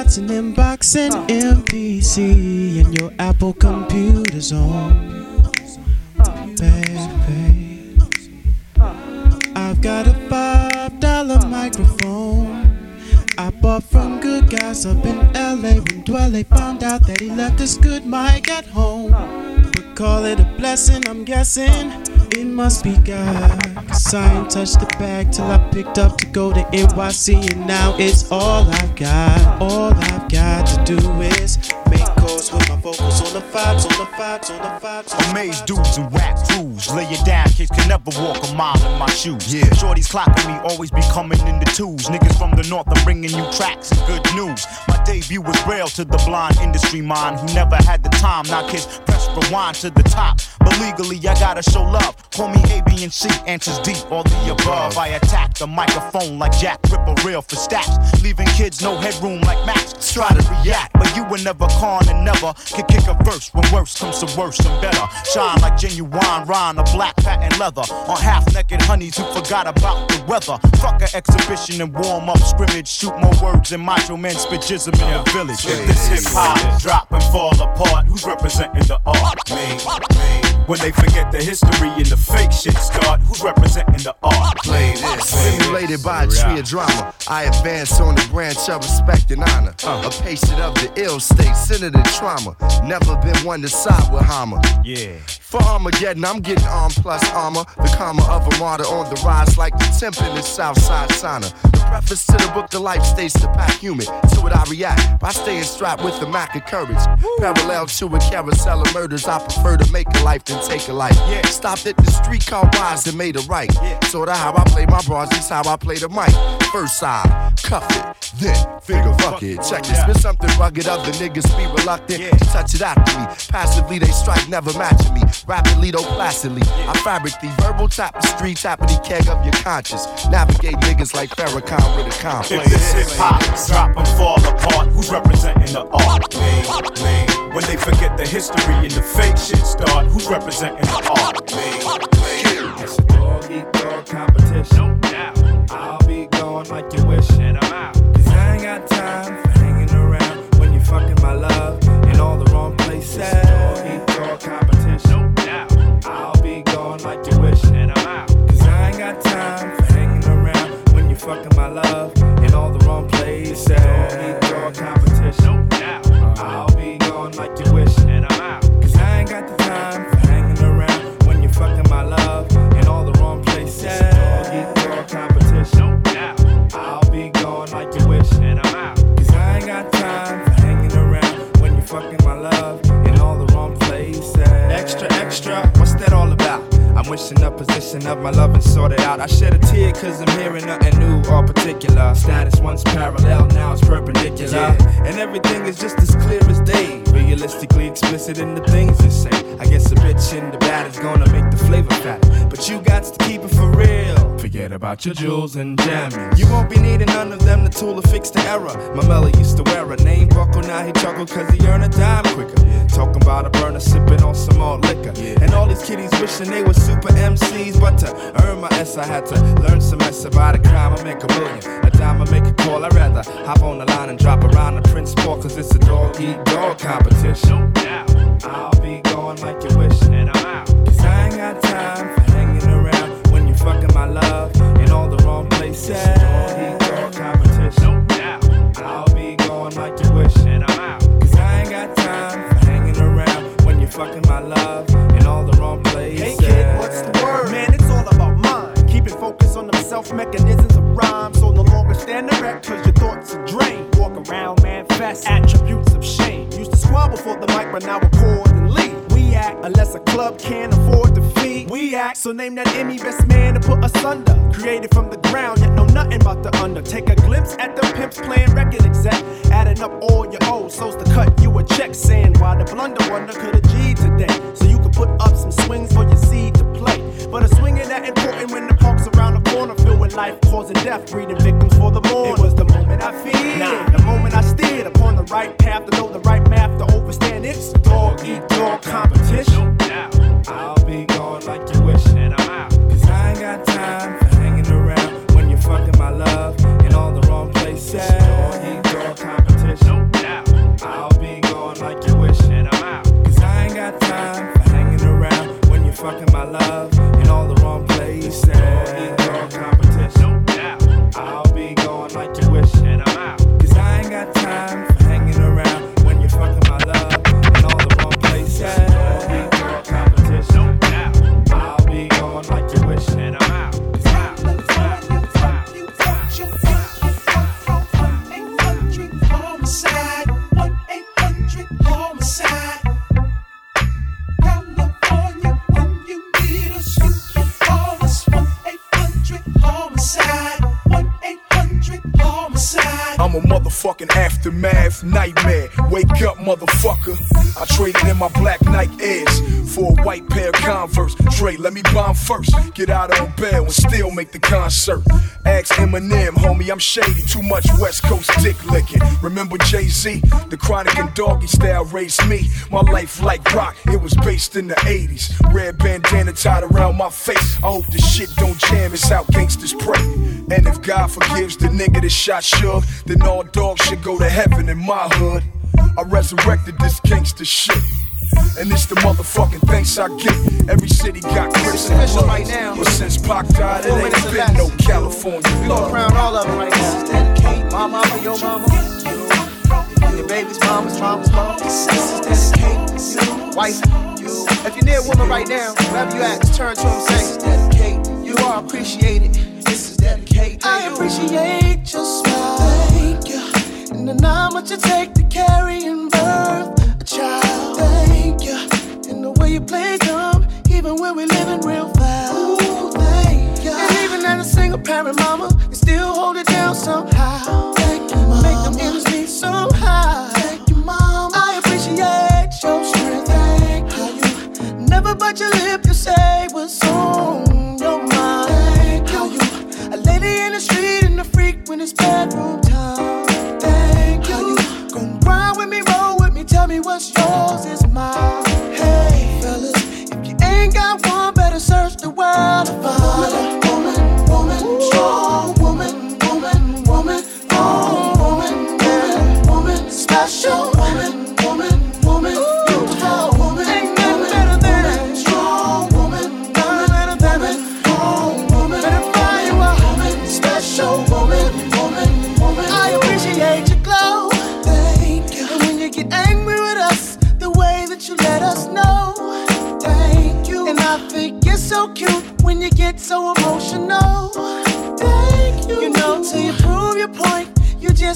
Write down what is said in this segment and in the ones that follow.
You got's an inbox and MPC and your Apple computer's on. Baby, I've got a five dollar microphone. I bought from good guys up in LA when Dwele found out that he left his good mic at home. But call it a blessing, I'm guessing. It must be God. Cause I ain't touched the bag till I picked up to go to NYC. And now it's all I've got. All I've got to do is make calls with my vocals on the vibes, on the vibes, on the vibes. Amaze dudes and rap crews. Lay it down, kids can never walk a mile in my shoes. Yeah. Shorty's clocking me, always be coming in the twos. Niggas from the north, I'm bringing you tracks and good news. My debut was real to the blind industry mind who never had the time. Now kids press rewind to the top. Legally, I gotta show love. Call me A, B, and C, answers D, all the above. I attack the microphone like Jack Ripper, real for stats. Leaving kids no headroom like Max. Try to react, but you were never con and never can kick a verse when worse comes to worse and better. Shine like genuine rhyme, a black patent leather. On half naked honeys who forgot about the weather. Fuck a exhibition and warm up scrimmage. Shoot more words than macho men spit jism in the village. If this hip hop drop and fall apart, who's representing the art? Me, me. When they forget the history and the fake shit start, who's representing the art? Play this. Stimulated by a tree of drama, I advance on the branch of respect and honor. Uh. A patient of the ill state, centered in trauma. Never been one to side with Hammer. Yeah. For Armageddon, I'm getting arm plus armor. The karma of a martyr on the rise like the temp in the Southside sauna. Preface to the book, the life states the pack human. To it I react by staying strapped with the Mac of courage. Parallel to a carousel of murders, I prefer to make a life than take a life. Yeah. Stopped at the streetcar wise and made a right. Sorta how I play my bras, this how I play the mic. First side, cuff it, then figure fuck it. Check it, spit something rugged, other niggas be reluctant to touch it after me. Passively they strike, never matching me. Rapidly though placidly, I fabric the verbal tapestry, tapping the keg of your conscience. Navigate niggas like Farrakhan with a If this hip hop drop and fall apart, who's representing the art? Me, me. When they forget the history and the fake shit start, who's representing the art? Me, me. It's a dog eat dog competition. Is just as clear as day. Realistically explicit in the things you say. I guess a bitch in the bad is gonna make the flavor fat. But you got to keep it for real. Forget about your jewels and jammies. You won't be needing none of them, the tool to fix the error. My used to wear a name buckle, now he chuckle cause he earn a dime quicker. Talking about a burner, sipping on some more liquor. And all these kiddies wishing they were super MCs. But to earn my S, I had to learn some S about a crime. I make a million, a dime, I make a call. I'd rather hop on the line and drop around the Prince Paul, cause it's a dog eat dog competition. No doubt. I'll be going like you wish, and I'm out. Cause I ain't got time for hanging around when you fucking my love in all the wrong places. Manifest attributes of shame. Used to squabble for the mic, but now accordingly. We act unless a club can't afford so name that Emmy best man to put us under. Created from the ground, yet know nothing about the under. Take a glimpse at the pimps playing record exec. Adding up all your O's, so's to cut you a check. Saying why the blunder wonder could have G today. So you could put up some swings for your seed to play. But a swing ain't that important when the park's around the corner filled with life causing death, breeding victims for the morning. It was the moment I feared, nah, the moment I steered upon the right path to know the right math to overstand. It's dog eat dog competition. No doubt. I'll be going like you me bomb first. Get out on bail and still make the concert. Ask Eminem, homie, I'm shady. Too much West Coast dick licking. Remember Jay Z? The chronic and doggy style raised me. My life like rock, it was based in the 80s. Red bandana tied around my face. I hope the shit don't jam, it's how gangsters pray. And if God forgives the nigga that shot Suge, then all dogs should go to heaven in my hood. I resurrected this gangster shit. And it's the motherfucking thanks I get. Every city got Chris and right now. But since Pac died, it ain't been no California We love. crown all of them right now. Dedicate my mama, your mama, you, your baby's mama's mama's mama. This is dedicate you, wife, you. If you're near a woman right now, wherever you at, just turn to him and say, dedicate. You are appreciated. This is dedicate. I appreciate your smile. Thank you. And the how much it take to carry and birth a child. You play dumb, even when we living real thank you. And even as a single parent mama, you still hold it down somehow. Thank you, mama. Make them ends meet somehow. Thank you, mama. I appreciate your strength. Thank you. Never bite your lip, you say what's on your mind. How you, a lady in the street and a freak when it's bedroom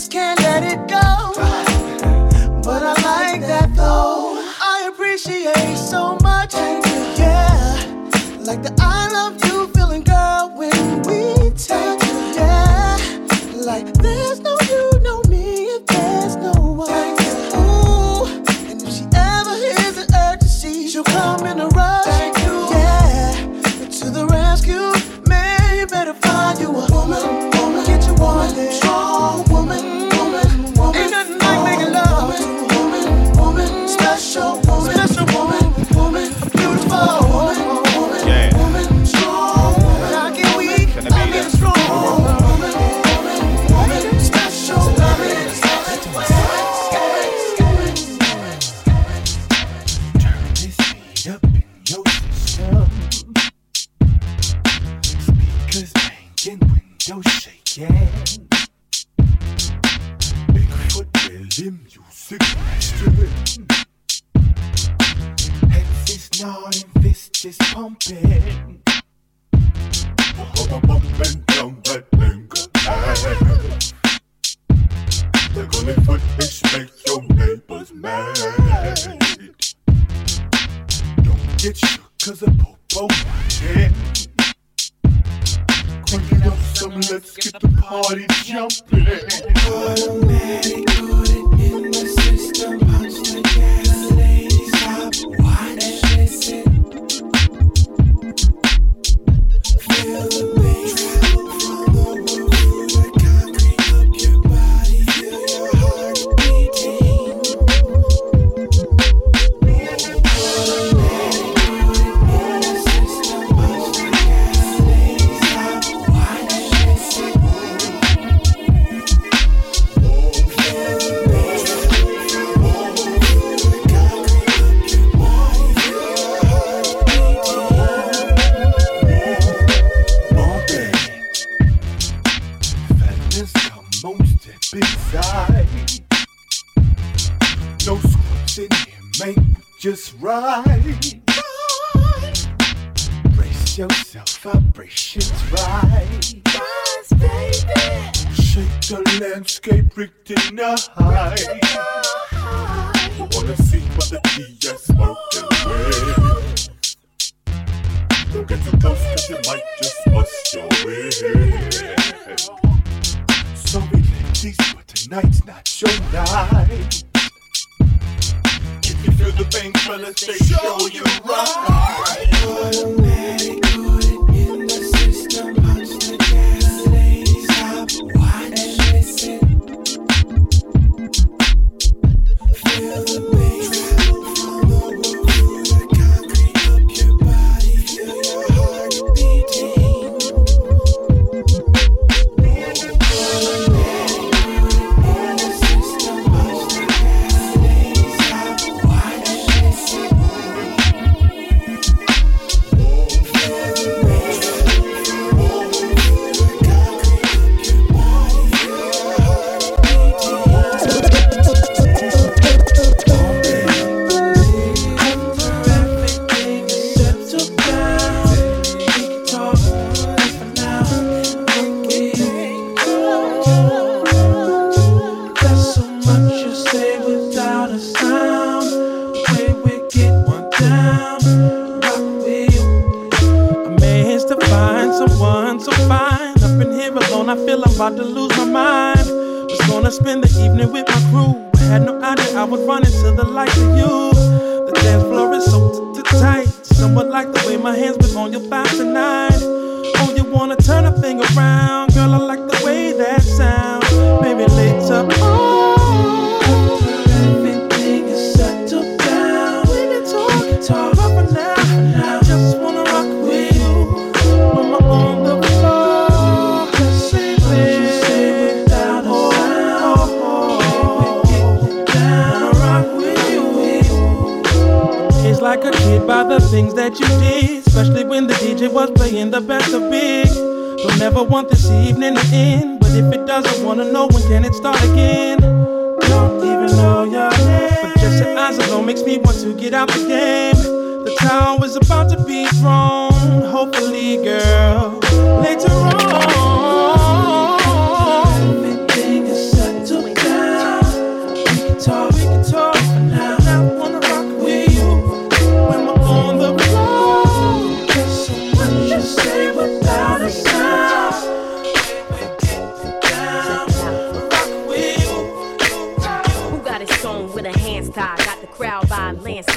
just can't let it go. But I like that though. I appreciate so much. Yeah. Like the I love you Really music. Heads is nodding, fists is pumping. Bumping down that line. They're gonna footage make your neighbors mad. Don't get shook cause a popo watching. Crank it up some, let's get the party jumping. free. Shit's right. Yes, baby. Shake the landscape, rig tonight. You wanna see what the G is with? Don't get too close, cause you might just bust your way. So we ladies, but tonight's not your night. If you feel the pain, fellas, they show you right. I feel I'm about to lose my mind. Was gonna spend the evening with my crew. I had no idea I would run into the likes of you. The dance floor is so tight. Somewhat like the way my hands was on your thigh tonight. Oh, you wanna turn a thing around? Girl, I like the way that sounds. Maybe later. by the things that you did, especially when the DJ was playing the best of big. Don't ever want this evening to end, but if it doesn't wanna know when can it start again? Don't even know your name, but just your eyes alone makes me want to get out the game. The town was about to be thrown, hopefully, girl, later on.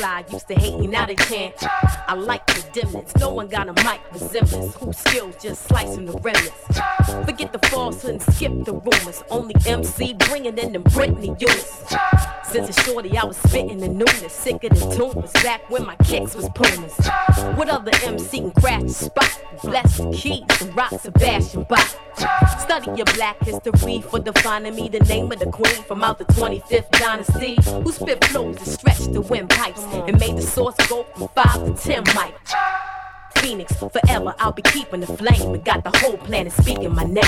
lie. Used to hate me, now they can't. I like the dimness. No one got a mic resemblance. Who still just slicing the remnants? Forget the falsehood and skip the rumors. Only MC bringing in them Britney units. Since a shorty, I was spitting the newness. Sick of the tumors back when my kicks was pumas. What other MC can crash the spot? Bless the keys and rock Sebastian Bach. Study your black history for defining me, the name of the queen from out the 25th dynasty. Who spit flows and stretch the windpipes and made the source go from five to ten like Phoenix forever. I'll be keeping the flame and got the whole planet speaking my name.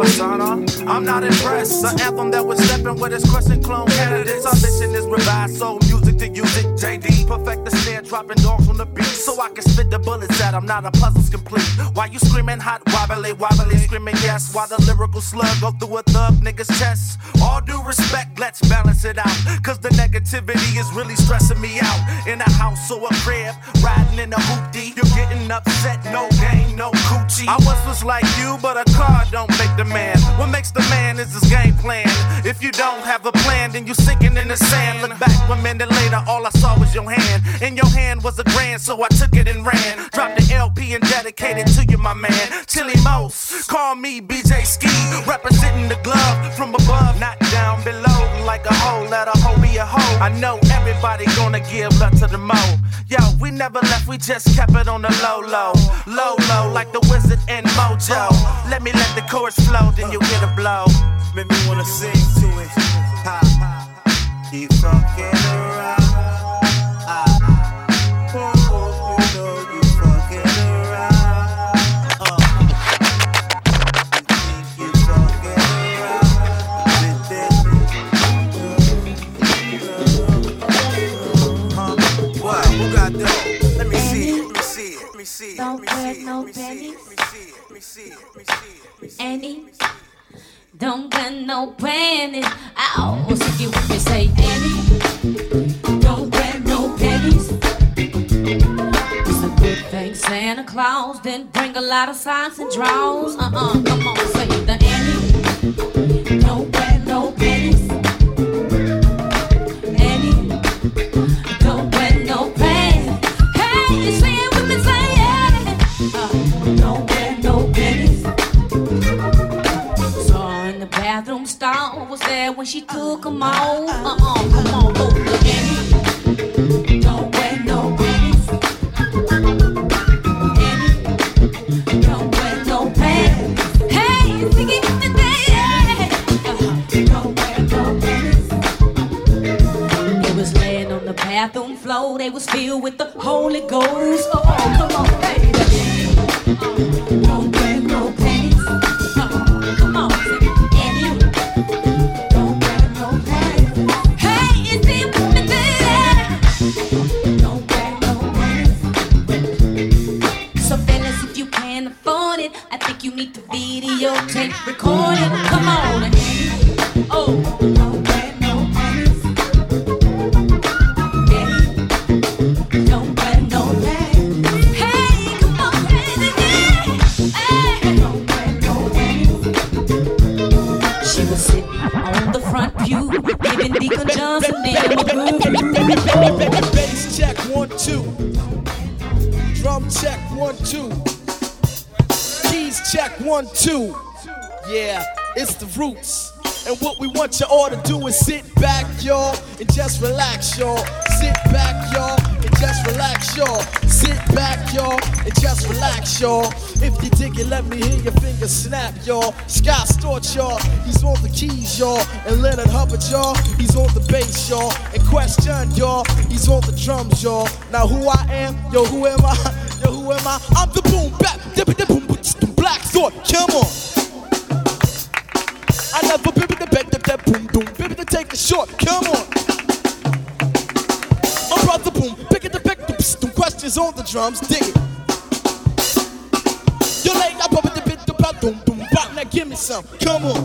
persona. I'm not impressed. The anthem that was stepping with his crescent clone candidates. Our mission is revised soul music to use it. JD, perfect the snare dropping dogs on the beat so I can spit the bullets at. I'm not a puzzle's complete. Why you screaming hot, wobbly, wobbly, screaming yes? Why the lyrical slug go through a thug nigga's chest? All due respect, let's balance it out. Cause the negativity is really stressing me out. In a house or a crib, riding in a hoopty. You're getting upset, no game, no coochie. I was just like you, but a car don't make the man. What makes the man is his game plan. If you don't have a plan, then you sinking in the sand. Look back one minute later, all I saw was your hand. In your hand, hand was a grand, so I took it and ran. Dropped the LP and dedicated to you, my man. Chili Most, call me BJ Ski. Representing the glove from above, not down below. Like a hoe, let a hoe be a hoe. I know everybody gonna give love to the mo. Yo, we never left, we just kept it on the low, low. Low, low, like the wizard and mojo. Let me let the chorus flow, then you get a blow. Make me wanna sing to it. Ha, ha, ha. Keep funkin'. It. Annie, don't wear no panties. Ow, so you what me say, Annie, don't wear no panties. It's a good thing Santa Claus didn't bring a lot of signs and draws. Uh-uh, come on, say the Annie, when she took them all. Uh uh, come on. Two. Yeah, it's the roots. And what we want you all to do is sit back, y'all, and just relax, y'all. Sit back, y'all, and just relax, y'all. Sit back, y'all, and just relax, y'all. If you dig it, let me hear your fingers snap, y'all. Scott Storch, y'all, he's on the keys, y'all. And Leonard Hubbard, y'all, he's on the bass, y'all. And Question, y'all, he's on the drums, y'all. Now who I am, yo, who am I? Yo, who am I? I'm the boom bap, dippy the boom, boom, thought. Come on. I never baby the bed, that that boom boom, baby to take it short. Come on. My brother boom, pick it the the psst, them questions on the drums, dig it. You late, I pop it the bit the pop, boom boom, pop. Now give me some. Come on.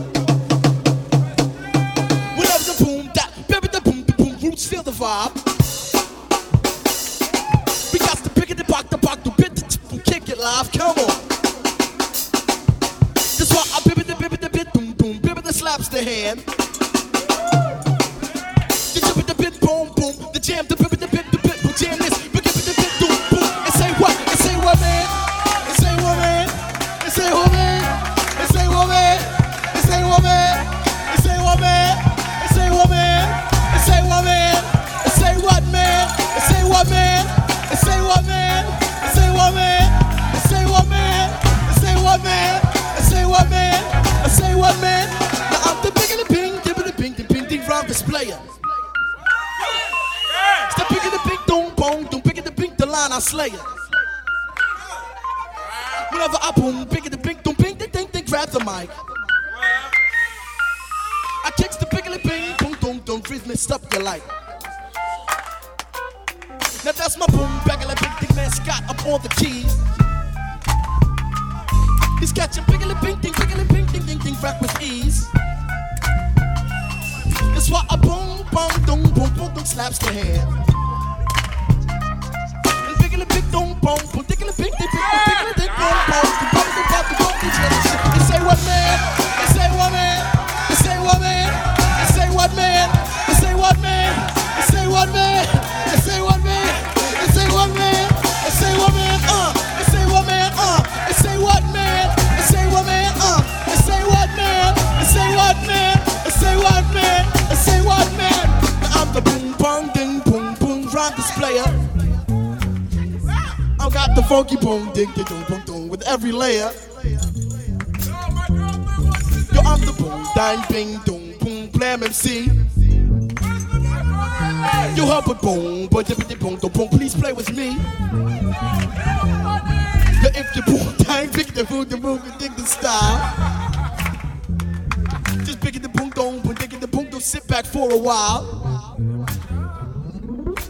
Whatever the boom, that baby the boom, the boom, roots feel the vibe. Hand. I slay it Whenever I boom picking the pink doom ping ding ding ding grab the mic. I kicks the pickly ping boom doom doom rhythm it stop your light Now that's my boom bagging big dick man Scott up on the keys He's catching piggly ping ding piggly ping ding ding ding rap with ease. That's why a boom boom doom boom boom boom slaps the hand they say what man? Funky boom, ding, ding, dong, boom, dong, with every layer. Yo, I'm the boom, dang, bing, dong, boom, blam MC. Yo, help it, boom, but dippity boom, dong, boom, please play with me. Yo, if the boom, dang, big the food, the boom, dig the style. Just picking the boom, dong, but digging the boom, don't sit back for a while.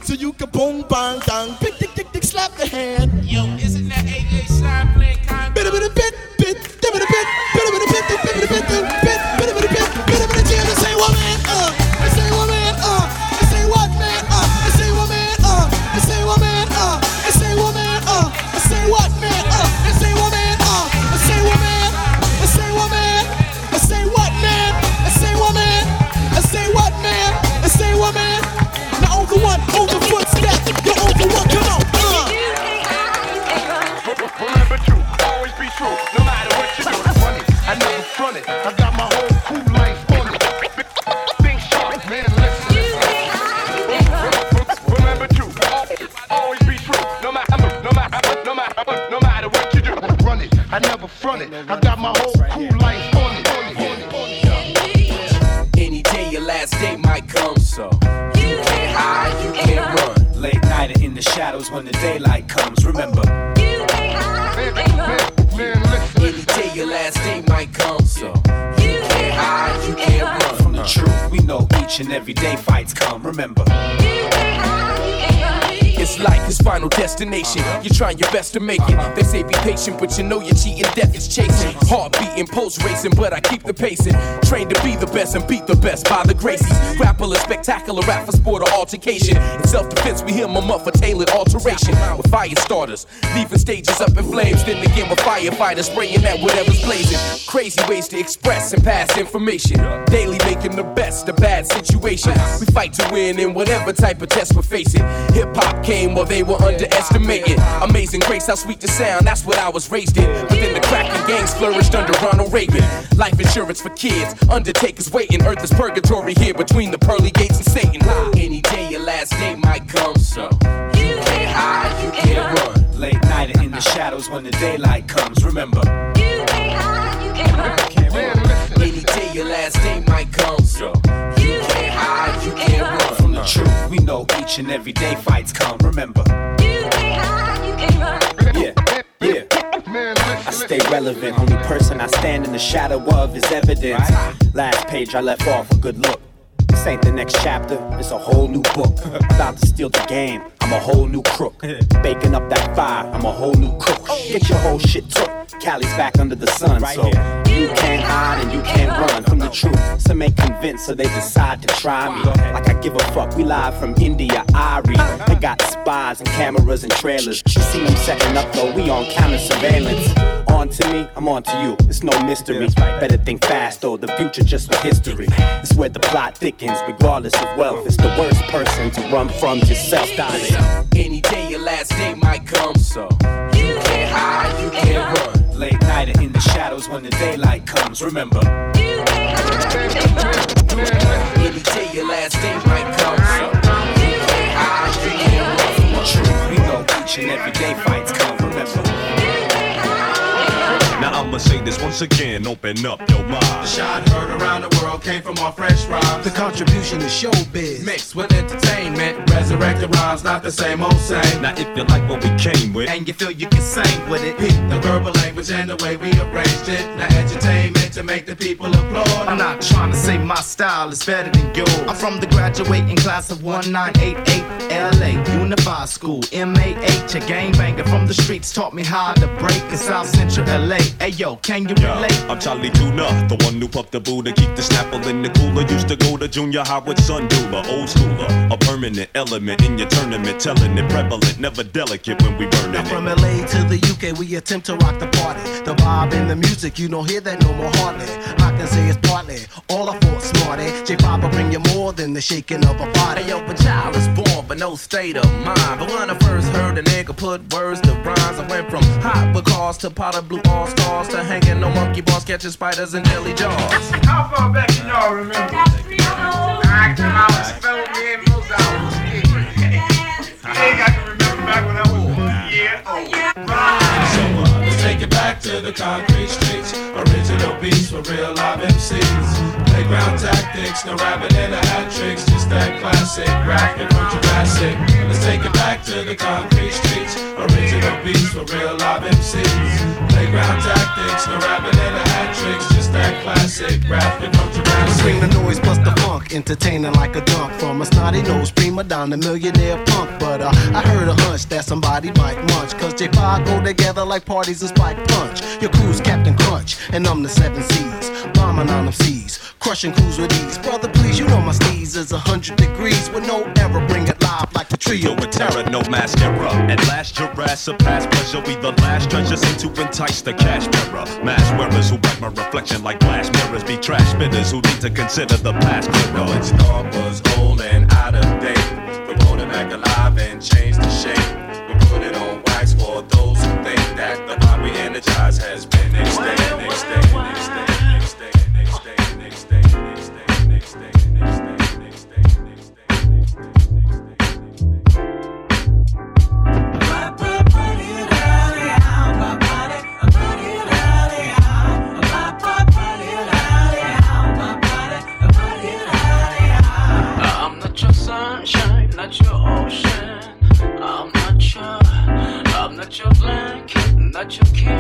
So you can boom, bang, dang, pick, tick, tick, tick, slap the hand. Yo, isn't that AJ Slime playing Congo? Bit a bit a bit, bit, bit a bit, bit a bit a bit, bit a bit, bit, bit a bit a final destination. You're trying your best to make it. They say be patient, but you know you're cheating. Death is chasing. Heart beating, pulse racing, but I keep the pacing. Trained to be the best and beat the best by the Gracies. Grapple spectacular rap for sport or altercation. In self defense, we hear my muff a tailored alteration. With fire starters, leaving stages up in flames. Then again with firefighters spraying at whatever's blazing. Crazy ways to express and pass information. Daily making the best of bad situations. We fight to win in whatever type of test we're facing. Hip hop came while they were underestimated. Amazing grace, how sweet the sound, that's what I was raised in. But then the cracking gangs flourished under Ronald Reagan. Life insurance for kids, undertakers waiting. Earth is purgatory here between the pearly gates and Satan. Any day your last day might come, so you can't hide, you can't run. Late night or in the shadows when the daylight comes. Remember, You can't hide, you can't run. any day your last day might come, so you can't hide, you can't run from the truth. We know each and every day fights come. Remember, yeah, yeah. I stay relevant. Only person I stand in the shadow of is evidence. Last page I left off a good look. This ain't the next chapter, it's a whole new book. About to steal the game, I'm a whole new crook. Baking up that fire, I'm a whole new cook. Oh. Get your whole shit took. Cali's back under the sun, so you can't hide and you can't run from the truth. Some ain't convinced, so they decide to try me. Like I give a fuck, we live from India, Irie. They got spies and cameras and trailers. You see them setting up though, we on counter surveillance. On to me, I'm on to you. It's no mystery. Better think fast or the future just for history. It's where the plot thickens, regardless of wealth. It's the worst person to run from yourself. any day your last day might come, so you can't hide, you can't run. Late night or in the shadows when the daylight comes. Remember, any day once again, open up your mind. The shot heard around the world came from our fresh rhymes. The contribution to showbiz mixed with entertainment. Resurrected rhymes, not the same old same. Now if you like what we came with, and you feel you can sing with it, peep the verbal language and the way we arranged it. Now entertainment to make the people applaud. I'm not trying to say my style is better than yours. I'm from the graduating class of 1988 LA Unified School, MAH. A gangbanger from the streets taught me how to break in South Central LA. Hey yo, can you relate? I'm Chali 2na, the one who puffed the Buddha, keep the snapple in the cooler. Used to go to junior high with Sun Dula, old schooler, a permanent element in your tournament, telling it prevalent, never delicate when we burning Now it. from LA to the UK, we attempt to rock the party. The vibe and the music, you don't hear that no more hardly. I can say it's partly all I thought smarty. J Pop will bring you more than the shaking of a body. Hey, yo, but child is born, but no state of mind. But when I first heard a nigga put words to rhymes, I went from hot with cars to powder blue all stars to hanging on monkey boss catching spiders in dilly jaws. How far back do y'all remember? I come out and spelled me in Mozart. Hey, I can remember back when I was one year old. So, uh, let's take it back to the concrete streets Original beats for real live MCs. Playground tactics, no rapping in the hat tricks. Just that classic graphic from Jurassic. Let's take it back to the concrete streets. Original beats for real live MCs. Playground tactics, no rapping in the hat tricks. That classic graphic from Jurassic. Bring the noise, bust the funk, entertaining like a dunk from a snotty nose prima donna millionaire punk. But uh, I heard a hunch that somebody might munch, cause J5 go together like parties and spike punch. Your crew's Captain Crunch, and I'm the seven C's, bombing on them seas, crushing crews with ease. Brother, please, you know my steez is a hundred degrees with no error. Bring it live like the trio with terror, no mascara. At last, your ass surpass pleasure. We the last treasure sent to entice the cash bearer. Mask wearers who break my reflection like glass mirrors be trash spinners who need to consider the past. No, its thought was old and out of date. We're pulling back alive and change the shape. We put it on wax for those who think that the bomb we energize has been extended. extended, extended. about your kids.